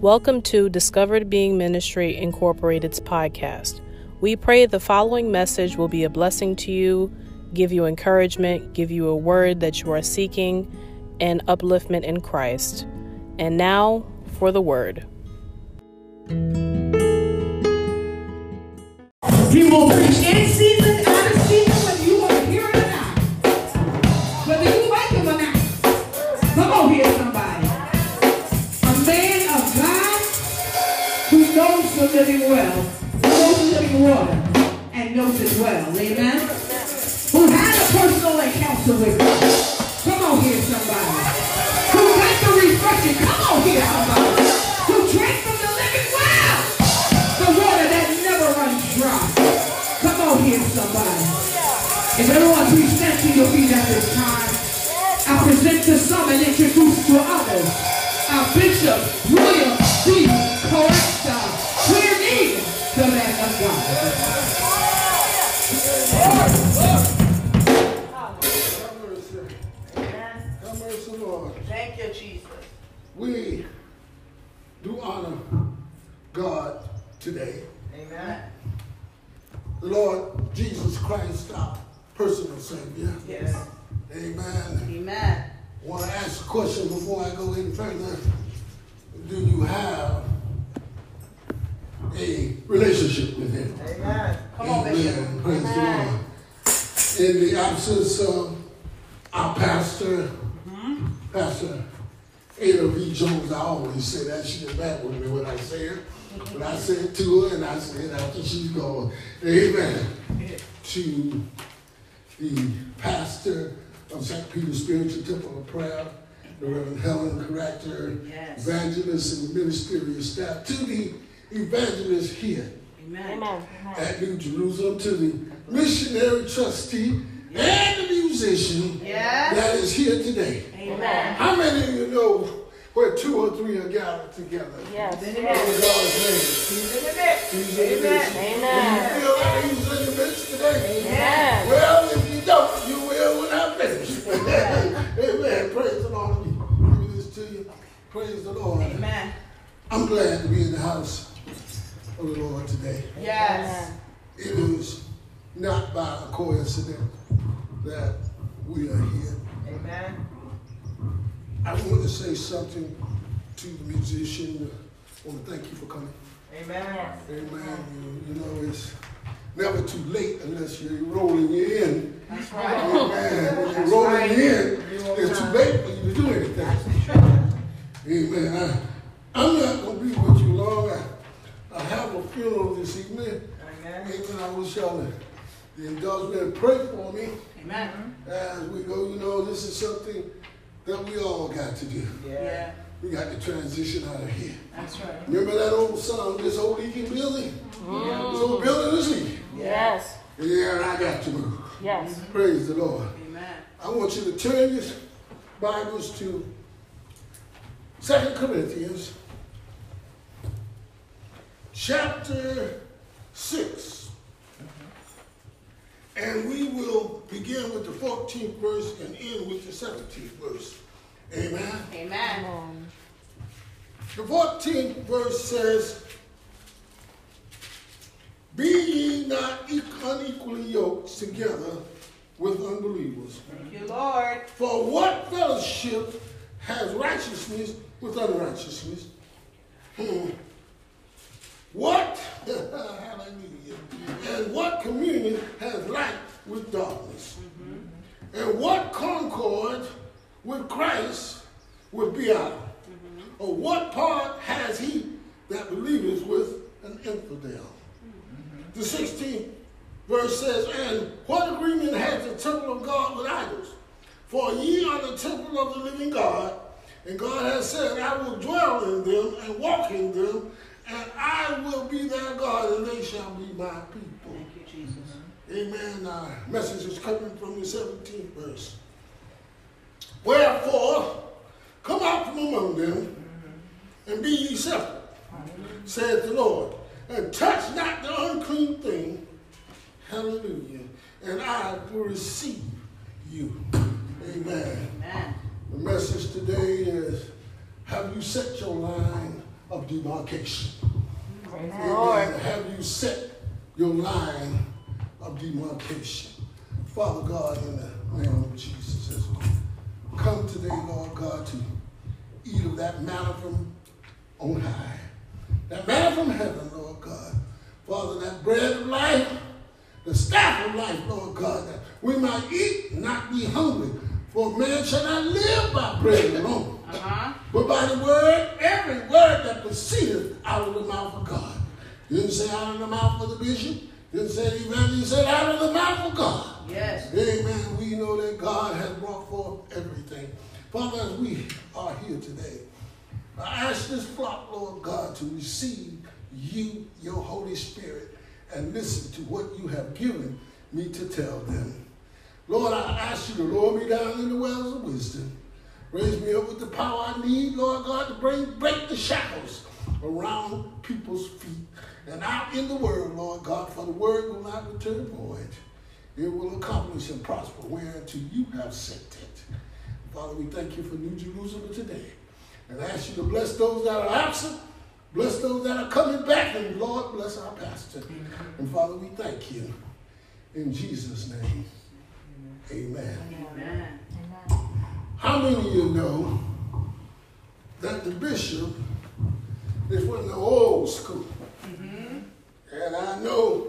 Welcome to Discovered Being Ministry Incorporated's podcast. We pray the following message will be a blessing to you, give you encouragement, give you a word that you are seeking, and upliftment in Christ. And now for the word. He will preach in season, well, knows living water, and knows it well. Amen. Who had a personal encounter with God. Come on here, somebody. Who got the refreshing. Come on here, somebody. Who drank from the living well. The water that never runs dry. Come on here, somebody. If everyone stand to your feet at this time, I present to some and introduce to others our Bishop and I say it after she's gone. Amen. To the pastor of St. Peter's Spiritual Temple of Prayer, the Reverend Helen Caractor, Yes. evangelist and ministerial staff, to the evangelist here Amen. at New Jerusalem to the missionary trustee and the musician Yes. that is here today. Amen. How many of you know where two or three are gathered together? Yes. In God's name. He's in the midst. He's in the midst. Amen. You feel like he's in the midst today? Amen. Well, if you don't, you will when I finish. Amen. Praise the Lord. Let me give this to you. Praise the Lord. Amen. I'm glad to be in the house of the Lord today. Yes. It is not by a coincidence that we are here. Amen. I want to say something to the musician. Uh, I want to thank you for coming. Amen. Amen. You, you know, it's never too late unless you're rolling in. That's right. Amen. When you're rolling right. in, it's too late for you to do anything. Amen. I, I'm not going to be with you long. I, I have a funeral this evening. Amen. Amen. I wish y'all the indulge me and pray for me. Amen. As we go, you know, this is something that we all got to do. Yeah. We got to transition out of here. That's right. Remember that old song, this old leaky building? This old building is leaking. Yes. Yeah, I got to move. Yes. Praise the Lord. Amen. I want you to turn your Bibles to Second Corinthians chapter 6. And we will begin with the 14th verse and end with the 17th verse. Amen. Amen. The 14th verse says, Be ye not unequally yoked together with unbelievers. Thank you, Lord. For what fellowship has righteousness with unrighteousness? Hmm. What, hallelujah, and what communion has light with darkness? And what concord with Christ with Belial? Or what part has he that believeth with an infidel? The 16th verse says, And what agreement has the temple of God with idols? For ye are the temple of the living God, and God has said, I will dwell in them and walk in them, and I will be their God, and they shall be my people. Thank you, Jesus. Amen. Our message is coming from the 17th verse. Wherefore, come out from among them, mm-hmm. and be ye separate, saith the Lord, and touch not the unclean thing. Hallelujah. And I will receive you. Amen. Amen. The message today is Have you set your line of demarcation? Praise Amen. Lord. Have you set your line of demarcation? Father God, in the name of Jesus, as we come today, Lord God, to eat of that manna from on high. That manna from heaven, Lord God. Father, that bread of life, the staff of life, Lord God, that we might eat and not be hungry. For man shall not live by bread alone, Uh-huh. but by the word, every word that proceedeth out of the mouth of God. Didn't say out of the mouth of the bishop. Didn't say evangelist. He said out of the mouth of God. Yes. Amen. We know that God has brought forth everything. Father, as we are here today, I ask this flock, Lord God, to receive you, your Holy Spirit, and listen to what you have given me to tell them. Lord, I ask you to lower me down in the wells of wisdom. Raise me up with the power I need, Lord God, to bring break the shackles around people's feet and out in the world, Lord God, for the word will not return void. It will accomplish and prosper whereunto you have sent it. Father, we thank you for New Jerusalem today. And ask you to bless those that are absent, bless those that are coming back, and Lord, bless our pastor. And Father, we thank you. In Jesus' name, amen. Amen. How many of you know that the bishop is from the old school? Mm-hmm. And I know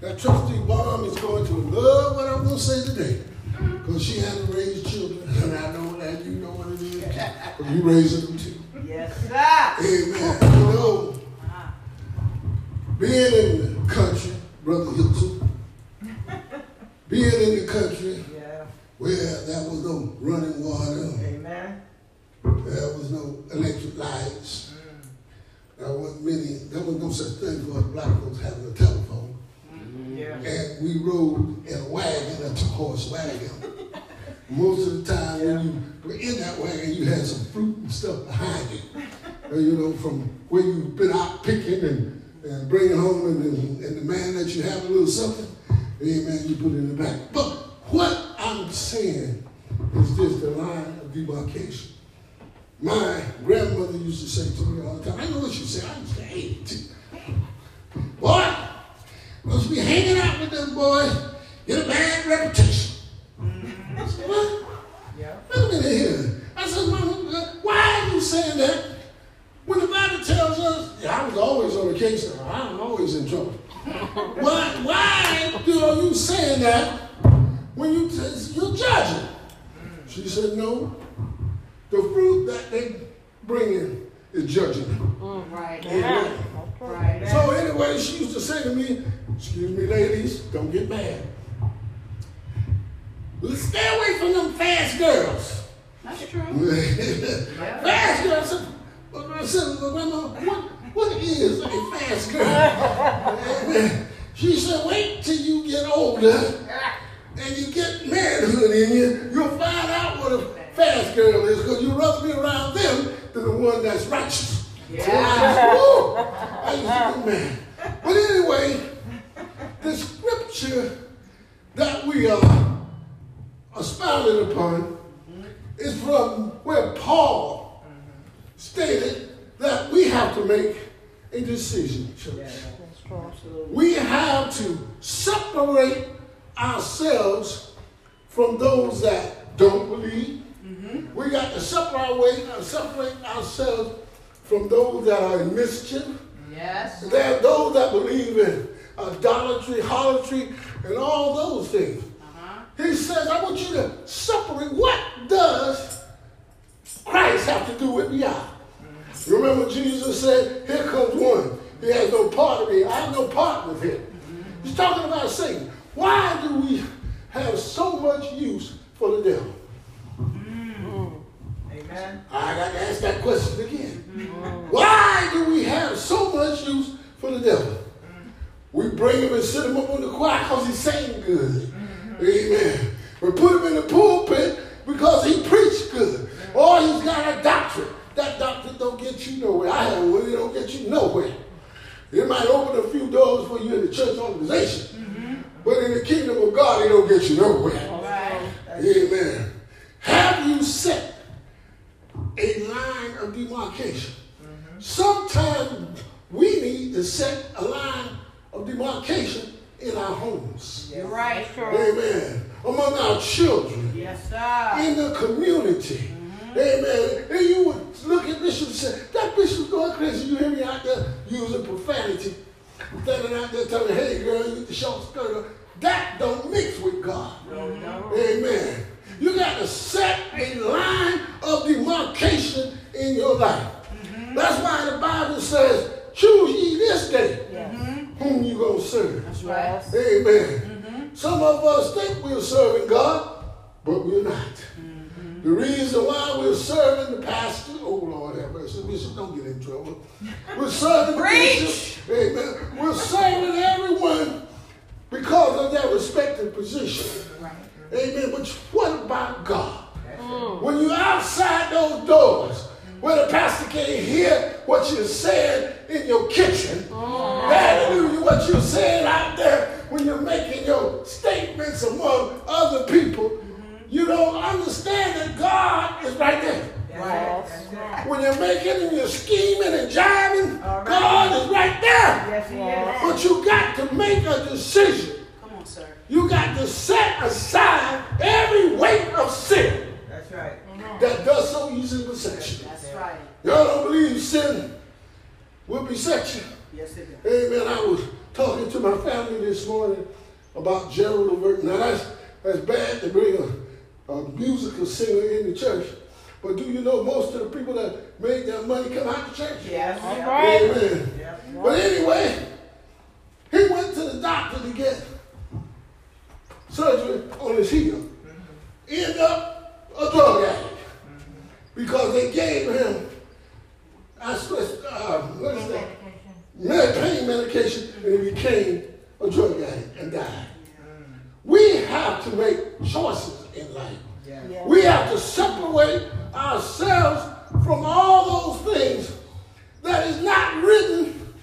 that Trustee Baum is going to love what I'm going to say today mm-hmm. because she had to raise children, and I know that you know what it is because you raising them too. Yes, sir. Amen. You know, being in the country, Brother Hilton, being in the country Yeah. where there was no running water, Amen. there was no electric lights. There wasn't many, there was no such thing for us black folks having a telephone. Yeah. And we rode in a wagon, a two-horse wagon. Most of the time when you were in that wagon, you had some fruit and stuff behind you. Uh, you know, from where you've been out picking and, and bringing home and, and, and the man that you have a little something, amen, you put it in the back. But what Saying is this, the line of demarcation. My grandmother used to say to me all the time, I know what she said, I used to hate it. Boy, must be hanging out with them boys, get a bad reputation. I said, what? Yeah. Wait a minute here. I said, Mama, why are you saying that? When the Bible tells us, yeah, I was always on the case, I'm always in trouble. why, why do you saying that when you, you're judging? She said, no. The fruit that they bring in is judging. Mm, right. Amen. Right. So anyway, she used to say to me, excuse me, ladies, don't get mad. Let's stay away from them fast girls. That's true. fast girls. I said, but I said, "But Grandma, what, what is a fast girl? she said, wait till you get older and you get manhood in you. You'll find out what a fast girl is because you'd rather be around them than the one that's righteous. So I, woo, I used to be mad. But anyway, the scripture that we uh, are expounded upon is from where Paul stated that we have to make a decision, church. We have to separate ourselves from those that don't believe. Mm-hmm. We got to separate, uh, separate ourselves from those that are in mischief. Yes. There are those that believe in idolatry, harlotry, and all those things. Uh-huh. He says, I want you to separate what does Christ have to do with me out. Mm-hmm. Remember Jesus said, here comes one. He has no part of me. I have no part with him. Mm-hmm. He's talking about Satan. Why do we have so much use for the devil? Mm. Amen. I got to ask that question again. Mm. Why do we have so much use for the devil? Mm. We bring him and sit him up on the choir because he's saying good. Mm-hmm. Amen. We put him in the pulpit because he preached good. Or he's got a doctrine. That doctrine don't get you nowhere. I have one, it don't get you nowhere. It might open a few doors for you in the church organization. But in the kingdom of God, it don't get you nowhere. Right. Amen. Have you set a line of demarcation? Sometimes we need to set a line of demarcation in our homes. You're right. Amen. Among our children. Yes, sir. In the community. Amen. And you would look at Bishop and say, that bishop's going crazy. You hear me out there using profanity. Standing out there telling, hey girl, you get the short skirt on. That don't mix with God. Amen. You got to set a line of demarcation in your life. That's why the Bible says, choose ye this day whom you going to serve. That's right. Amen. Some of us think we're serving God, but we're not. The reason why we're serving the pastor, oh Lord have mercy, Bishop, don't get in trouble. We're serving the bishop, amen. We're serving everyone because of their respective position. Amen. But what about God? When you're outside those doors, where the pastor can't hear what you're saying in your kitchen, mm-hmm. hallelujah, what you're saying out there when you're making your statements among other people, mm-hmm. you don't understand that God is right there. When you're making and you're scheming and jiving, God is right there. Yes, he is. But you got to make a decision. Come on, sir. You got to set aside every weight of sin That's right. That does so easily beset you. That's right. Y'all don't believe sin will beset you. Yes, it does. Amen. I was talking to my family this morning about Gerald Levert. Now that's that's bad to bring a, a musical singer in the church. But do you know most of the people that made their money come out the church? Yes. All yeah. right. Amen. Yep. But anyway, he went to the doctor to get surgery on his heel. Mm-hmm. Ended up a drug addict because they gave him, I swear, uh, what is that? Med- pain medication, and he became a drug addict and died. We have to make choices in life. We have to separate ourselves from all those things that is not written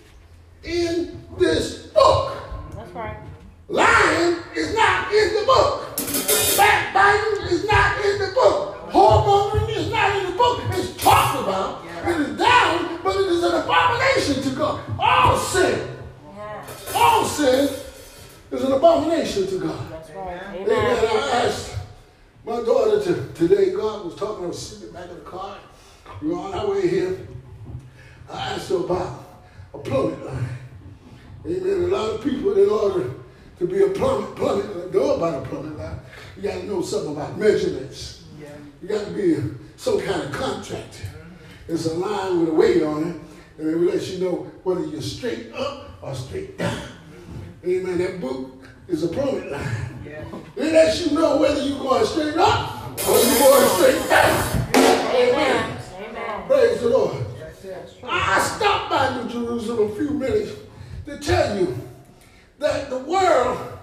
in this book. That's right. Lying is not in the book. Backbiting is not in the book. Whoremongering is not in the book. It's talked about. It is down, but it is an abomination to God. All sin, all sin is an abomination to God. That's right. Amen. Amen. I asked my daughter to, today, God was talking, I was sitting in the back of the car. We were on our way here. I asked her about a plumbing line. Amen. A lot of people, in order to be a plumber, plumbing, know about a plumbing line, you got to know something about measurements. You got to be some kind of contractor. It's a line with a weight on it, and it lets you know whether you're straight up or straight down. Amen. That book is a plumbing line. It lets you know whether you're going straight up or you're going straight down. Amen. Amen. Praise the Lord. I I stopped by New Jerusalem a few minutes to tell you that the world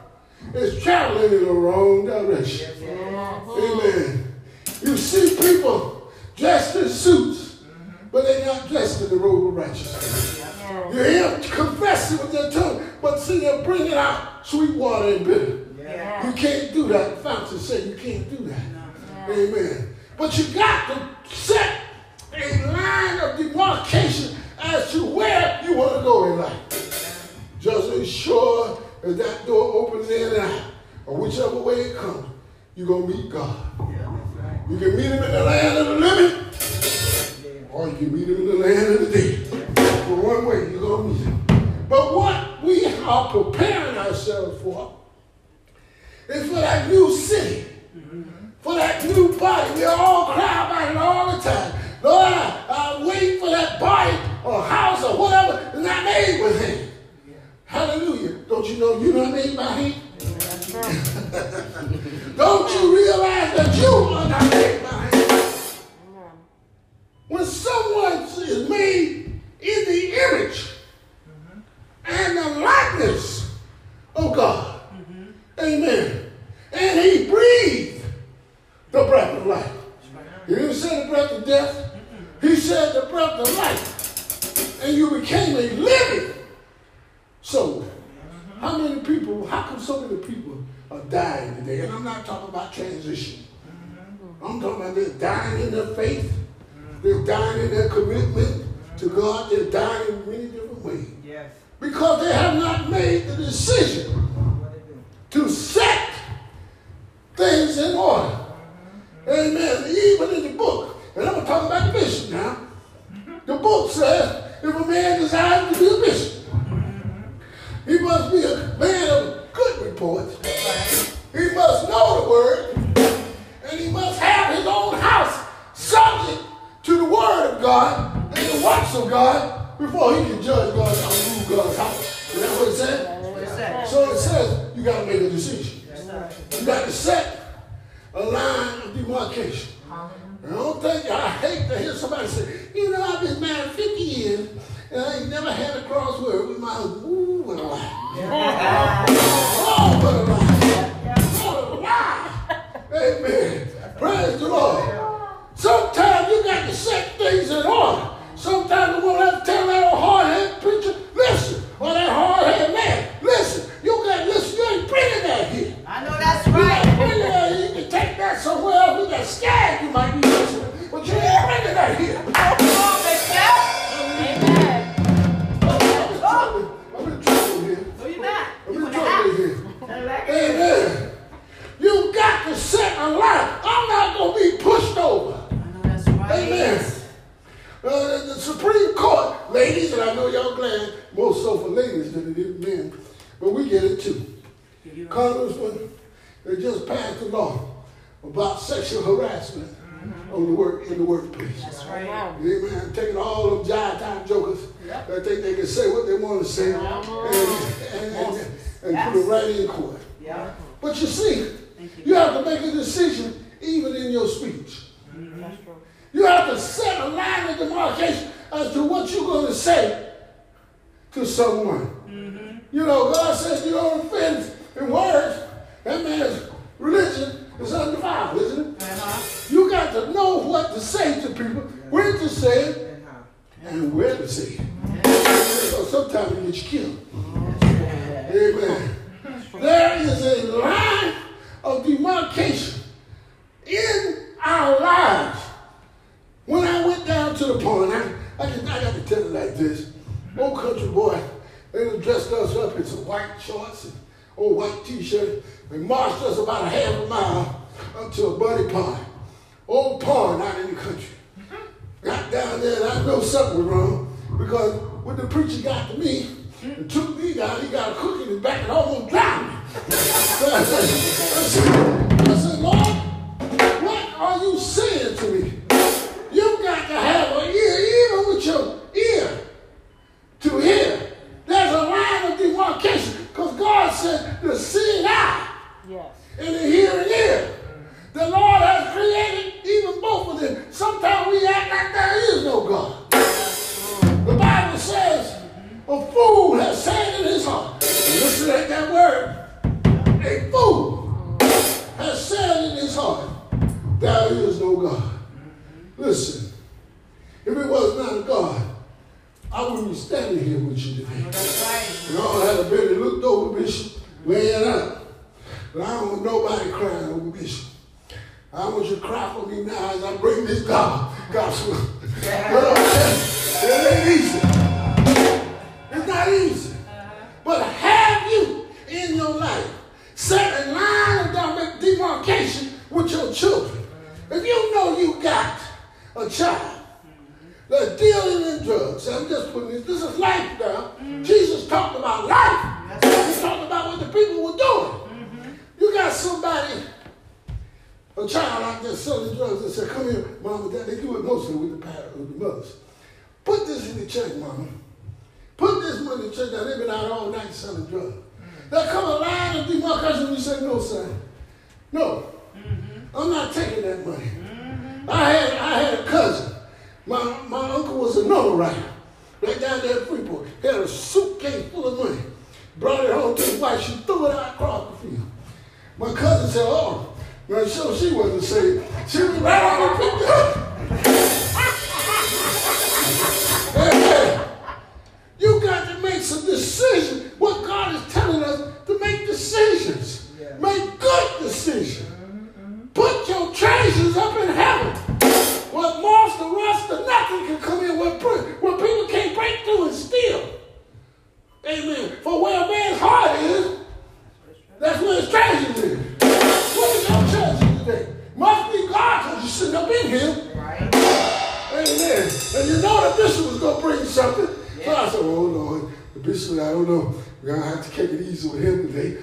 is traveling in the wrong direction. Uh-huh. Amen. You see people dressed in suits, mm-hmm. but they're not dressed in the robe of righteousness. You hear them confessing with their tongue, but see they're bringing out sweet water and bitter. You can't do that. The fountain said you can't do that. Amen. But you got to set as that door opens in and out, or whichever way it comes, you're going to meet God. You can meet him in the land of the living, or you can meet him in the land of the dead. But one way, you're going to meet him. But what we are preparing ourselves for is for that new city, mm-hmm. for that new body. We all cry about it all the time. Lord, I, I wait for that body or house or whatever is not made with hands. Hallelujah. Don't you know you're not made by hand? Don't you realize that you are not made by hand? When someone is made in the image and the likeness of God, amen, and he breathed the breath of life. He didn't say the breath of death, he said the breath of life. And you became a living soul. How many people, how come so many people are dying today? And I'm not talking about transition. I'm talking about they're dying in their faith. They're dying in their commitment. to God, they're dying in many different ways. Yes. Because they have not made the decision What they do. to set things in order. Amen. Even in the book, and I'm going to talk about the bishop now. The book says if a man desires to be a bishop, he must be a man of good report. He must know the word, and he must have his own house subject to the word of God and the works of God before he can judge God's house, rule God's house. Is that what it said? What it say? So it says you got to make a decision. You got to set a line of demarcation. I don't think I hate to hear somebody say, you know, I've been married 50 years and I ain't never had a that think they can say what they want to say and, and, and, and put it right in court. Yeah. But you see, you. have to make a decision even in your speech. You have to set a line of demarcation as to what you're going to say to someone. You know, God says you don't offend in words. That man's religion is undefiled, isn't it? Uh-huh. You got to know what to say to people, when to say it, And where to it. So sometimes it get you killed. Amen. There is a line of demarcation in our lives. When I went down to the pond, I, I, I got to tell it like this. Old country boy, they dressed us up in some white shorts and old white t-shirt. They marched us about a half a mile up to a buddy pond. Old pond out in the country. Got down there and I know something was wrong because when the preacher got to me and took me down, he got a cookie in his back and almost drowned me. you you got a child that's dealing in drugs, I'm just putting this, this is life now. Mm-hmm. Jesus talked about life. He talked about what the people were doing. Mm-hmm. You got somebody, a child out there selling drugs and said, come here, mama, dad. They do it mostly with the parents, with the mothers. Put this in the check, mama. Put this money in the check. Now, they've been out all night selling drugs. Mm. There come a line of demarcation when you say, no, son. No. Mm-hmm. I'm not taking that money. I had I had a cousin. My my uncle was a number writer. Right down there at Freeport. He had a suitcase full of money. Brought it home to his wife. She threw it out across the field. My cousin said, oh, well, so she wasn't saved. She was right on the picked up. You got to make some decisions. What God is telling us to make decisions. Make good decisions. Put your treasures up in We're going to have to take it easy with him today.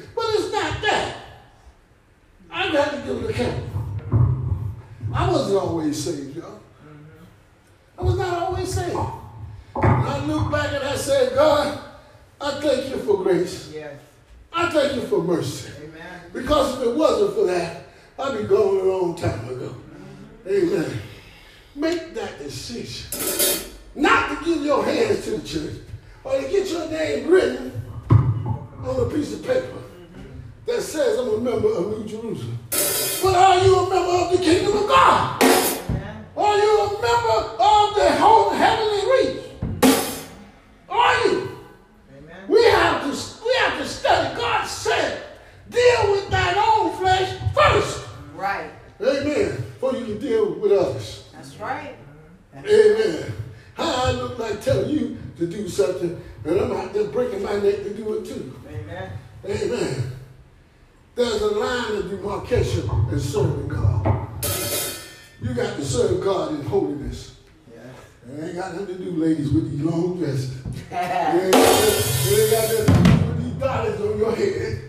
God in holiness. Yeah. It ain't got nothing to do, ladies, with these long dresses. It ain't got nothing- it ain't got nothing to do with these dollars on your head.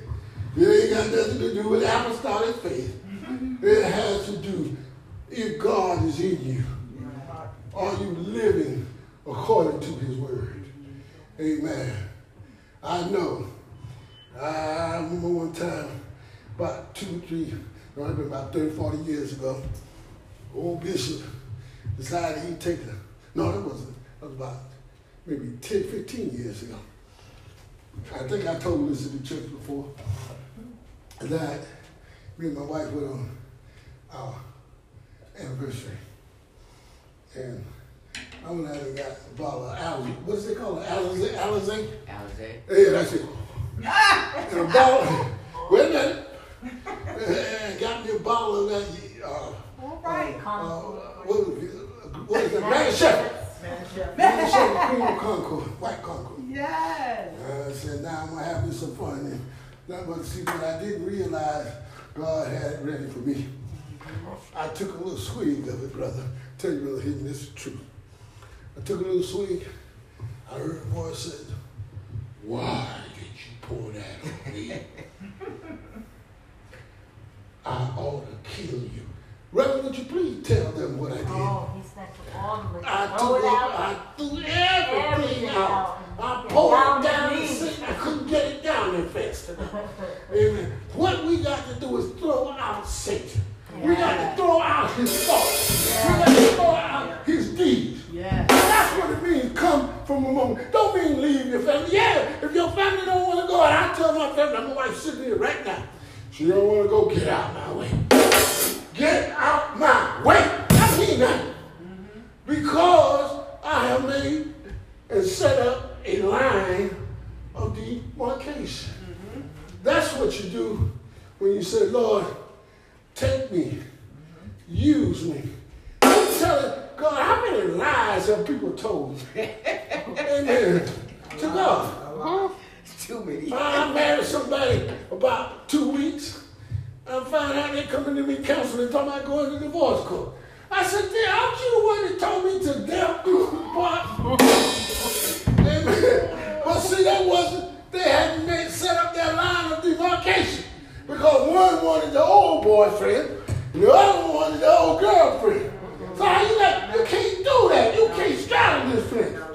It ain't got nothing to do with apostolic faith. It has to do if God is in you. Are you living according to his word? Amen. I know. I remember one time, about two, three, no, it been about 30, 40 years ago, old bishop decided he'd take a, no, that wasn't, that was about maybe 10, 15 years ago. I think I told this in the church before, that me and my wife went on our anniversary. And I went out and got a bottle of Alizé. What is it called? Alizé? Alizé? Alizé. Yeah, that's it. and a bottle. Wait a minute. And got me a bottle of that. Uh, right. uh, what, is it? what is it? Mary Shepherd. Mary Shepherd Cream of Concord. White Concord. Yes. I said, now I'm going to have me some fun. And that but see, what I didn't realize God had it ready for me. I took a little swig of it, brother. Tell you, brother, Hidden, this is true. I took a little swig. I heard a voice said, Why did you pour that on me? I ought to kill you. Reverend, would you please tell them what I did? Oh, he snatched all the. I threw. I threw everything, Everything out. out. I Yeah, poured down it the down the sink. I couldn't get it down there fast enough. Amen. What we got to do is throw out Satan. We got to throw out his thoughts. We got to throw out his deeds. Yes. That's what it means. Come from a moment. Don't mean leave your family. Yeah, if your family don't want to go, and I tell my family, my wife sitting here right now. She don't want to go. Get out my way. Get out my way. I mean that. Because I have made and set up a line of demarcation. That's what you do when you say, Lord, take me, use me. I'm telling God, how many lies have people told? Amen. To God. Too many. I married somebody about two weeks. I found out they coming to me counseling, talking about going to divorce court. I said, Dear, aren't you the one that told me to death. But see, that wasn't, they hadn't made, set up their line of demarcation. Because one wanted the old boyfriend, the other one wanted the old girlfriend. So how you got, you can't do that. You can't straddle this fence.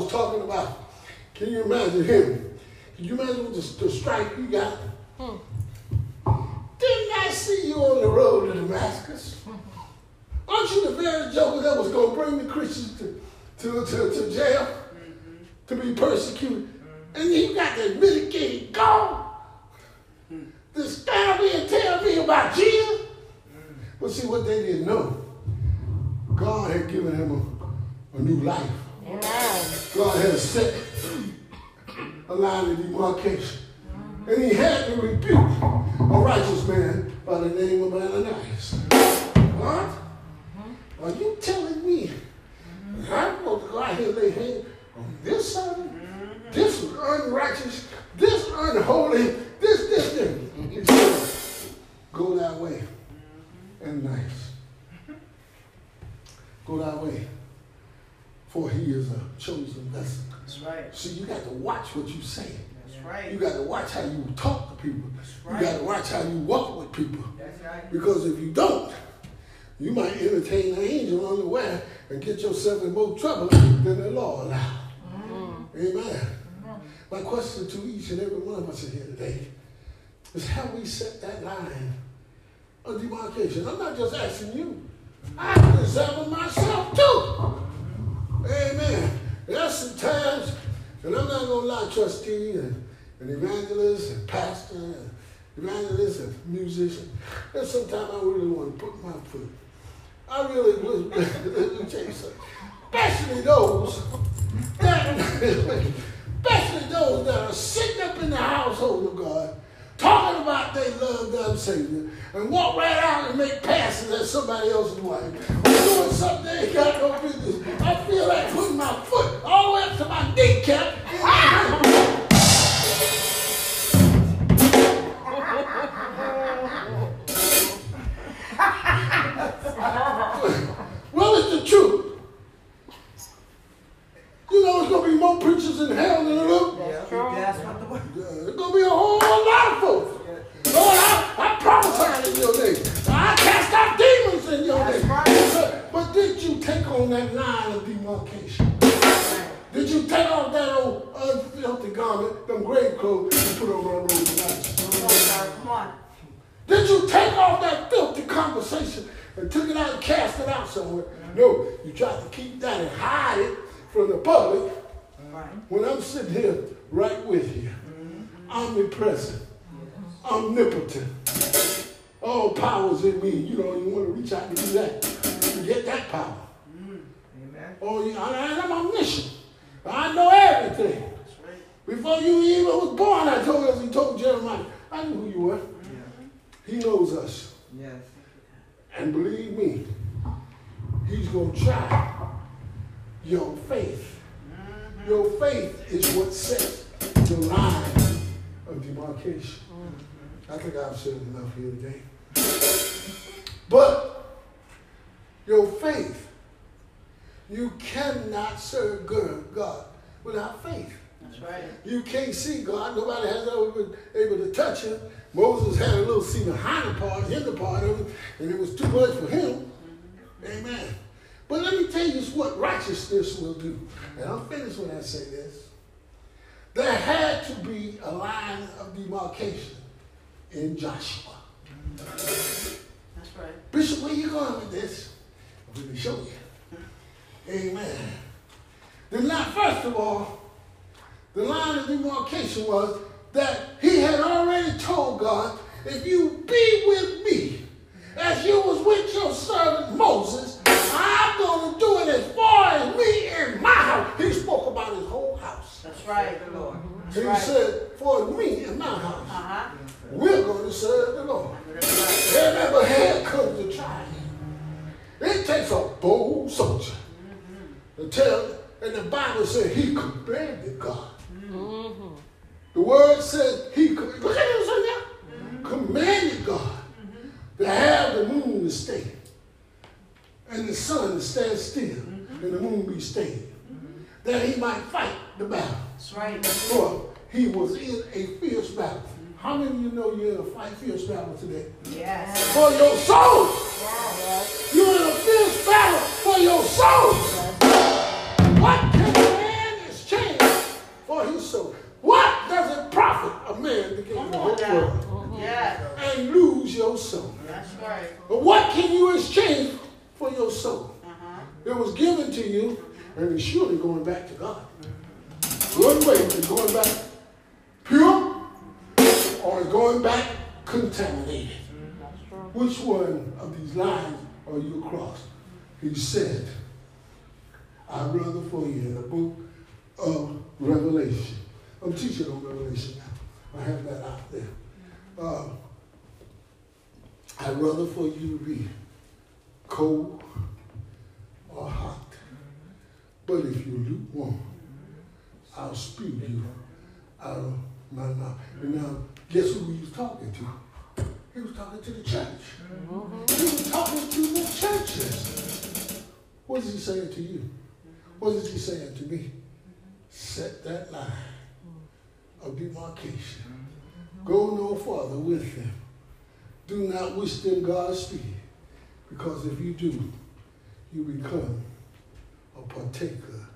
Was talking about. Can you imagine him? Can you imagine the, the stripe he got? Hmm. Didn't I see you on the road to Damascus? Aren't you the very joker that was going to bring the Christians to, to, to, to jail mm-hmm. to be persecuted? And you got the mitigated God to stand me and tell me about Jesus? Mm-hmm. But see, what they didn't know, God had given him a, a new life. God had set a line of demarcation. And he had to rebuke a righteous man by the name of Ananias. What? Mm-hmm. Are you telling me that I'm supposed to go out here and lay hands on this son? Mm-hmm. This unrighteous, this unholy, this, this, this. He said, go that way. And nice. Mm-hmm. Go that way. For he is a chosen vessel. That's right. See, you got to watch what you say. That's right. You got to watch how you talk to people. That's right. You got to watch how you walk with people. That's right. Because if you don't, you might entertain an angel on the unaware and get yourself in more trouble than the law allowed. Mm-hmm. Amen. Mm-hmm. My question to each and every one of us here today is how we set that line of demarcation. I'm not just asking you. I examine myself too. Amen. There's some times, and I'm not gonna lie, trustee and, and evangelist and pastor and evangelist and musician. There's sometimes I really want to put my foot. I really would. Especially those that, especially those that are sitting up in the household of God, talking about they love God Savior, and walk right out and make passes at somebody else's wife, doing something they ain't got no business. I feel like putting my foot all the way up to my kneecap. more preachers in hell than there are. Yeah, that's what the word. There's gonna be a whole lot of folks. Lord, I, I prophesied in your name. I cast out demons in your That's name. right. But, but did you take on that line of demarcation? Did you take off that old unfilthy garment, them grave clothes, and put on my robe of righteousness? Come on. Come on. Did you take off that filthy conversation and took it out and cast it out somewhere? No, you tried to keep that and hide it from the public Right. when I'm sitting here right with you. Mm-hmm. Omnipresent, omnipotent. All powers in me. You know, you want to reach out and do that. To get that power. Mm. Amen. Oh, yeah, I- I'm omniscient. I know everything. Right. Before you even was born, I told us, he told Jeremiah, I knew who you were. He knows us. Yes. And believe me, he's going to try your faith. Your faith is what sets the line of demarcation. I think I've said enough here today. But your faith, you cannot serve God without faith. That's right. You can't see God. Nobody has ever been able to touch him. Moses had a little see behind the part, in the part of him, and it was too much for him. Amen. But let me tell you what righteousness will do. And I'm finished when I say this. There had to be a line of demarcation in Joshua. That's right. Bishop, where you going with this? I'm going to show you. Amen. Then not first of all, the line of demarcation was that he had already told God, if you be with me, as you was with your servant Moses, I'm going to do it as far as me and my house. He spoke about his whole house. That's right, the Lord. That's He right. said, for me and my house, Uh-huh. we're going to serve the Lord. That's right. Remember, here comes the try. It takes a bold soldier to tell, and the Bible said he commanded God. The word said he, com- look at him say that. Commanded God to have the moon to stay, and the sun to stand still, and the moon be stayed, that he might fight the battle. That's right. For he was in a fierce battle. How many of you know you're in a fight, fierce battle today? Yes. For your soul. You're in a fierce battle for your soul. Your soul? Uh-huh. It was given to you, and it's surely going back to God. One way is going back pure, or it's going back contaminated. Which one of these lines are you across? He said, I'd rather for you in the book of Revelation, I'm teaching on Revelation now. I have that out there. Uh, I'd rather for you to be cold or. But if you're lukewarm, I'll spew you out of my mouth. And now, guess who he was talking to? He was talking to the church. He was talking to the churches. What is he saying to you? What is he saying to me? Set that line of demarcation. Go no further with them. Do not wish them Godspeed. Because if you do, you become a partaker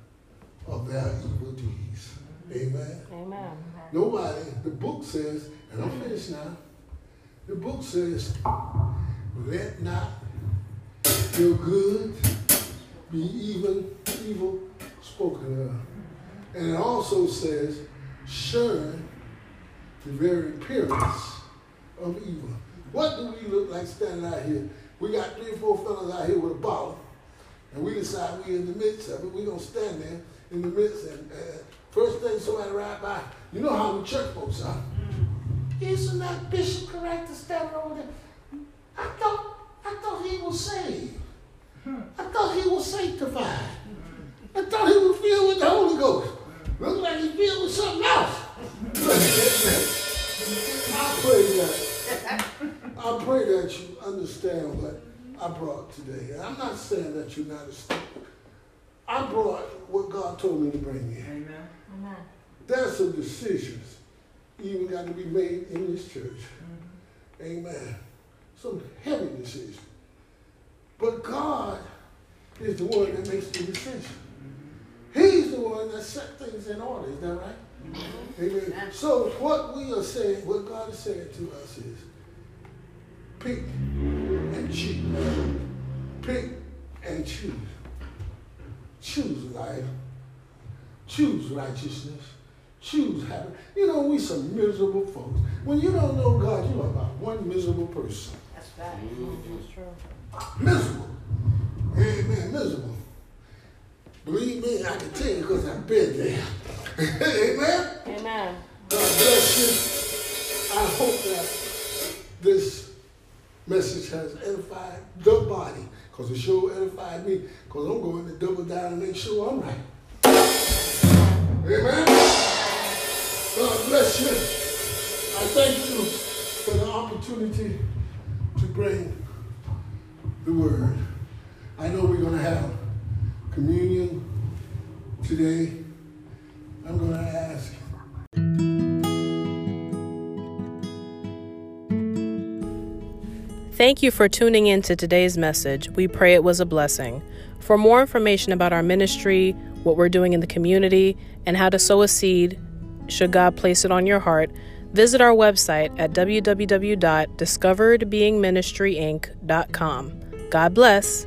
of their evil deeds. Amen. Amen. Nobody, the book says, and I'm finished now. The book says, let not your good be even evil spoken of. And it also says, shun the very appearance of evil. What do we look like standing out here? We got three or four fellas out here with a bottle, and we decide we're in the midst of it. We're going to stand there in the midst, and uh, first thing somebody ride by, you know how the church folks are. Isn't that Bishop Caractor stand over there? I thought, I thought he was saved. I thought he was sanctified. I thought he was filled with the Holy Ghost. Looks like he's filled with something else. I pray that. I pray that you understand what I brought today. I'm not saying that you're not a student. I brought what God told me to bring in. Amen. Amen. There's some decisions even got to be made in this church. Mm-hmm. Amen. Some heavy decisions. But God is the one that makes the decision. Mm-hmm. He's the one that set things in order. Is that right? Mm-hmm. Amen. So what we are saying, what God is saying to us is, pick and choose. Pick and choose. Choose life. Choose righteousness. Choose happiness. You know, we some miserable folks. When you don't know God, you're about one miserable person. That's bad. That's true. Miserable. Amen. Miserable. Believe me, I can tell you because I've been there. Amen. Amen. God bless you. I hope that this message has edified the body because it sure edified me because I'm going to double down and make sure I'm right. Amen. God bless you. I thank you for the opportunity to bring the word. I know we're going to have communion today. I'm going to ask Thank you for tuning in to today's message. We pray it was a blessing. For more information about our ministry, what we're doing in the community, and how to sow a seed, should God place it on your heart, visit our website at www.discoveredbeingministryinc.com. God bless.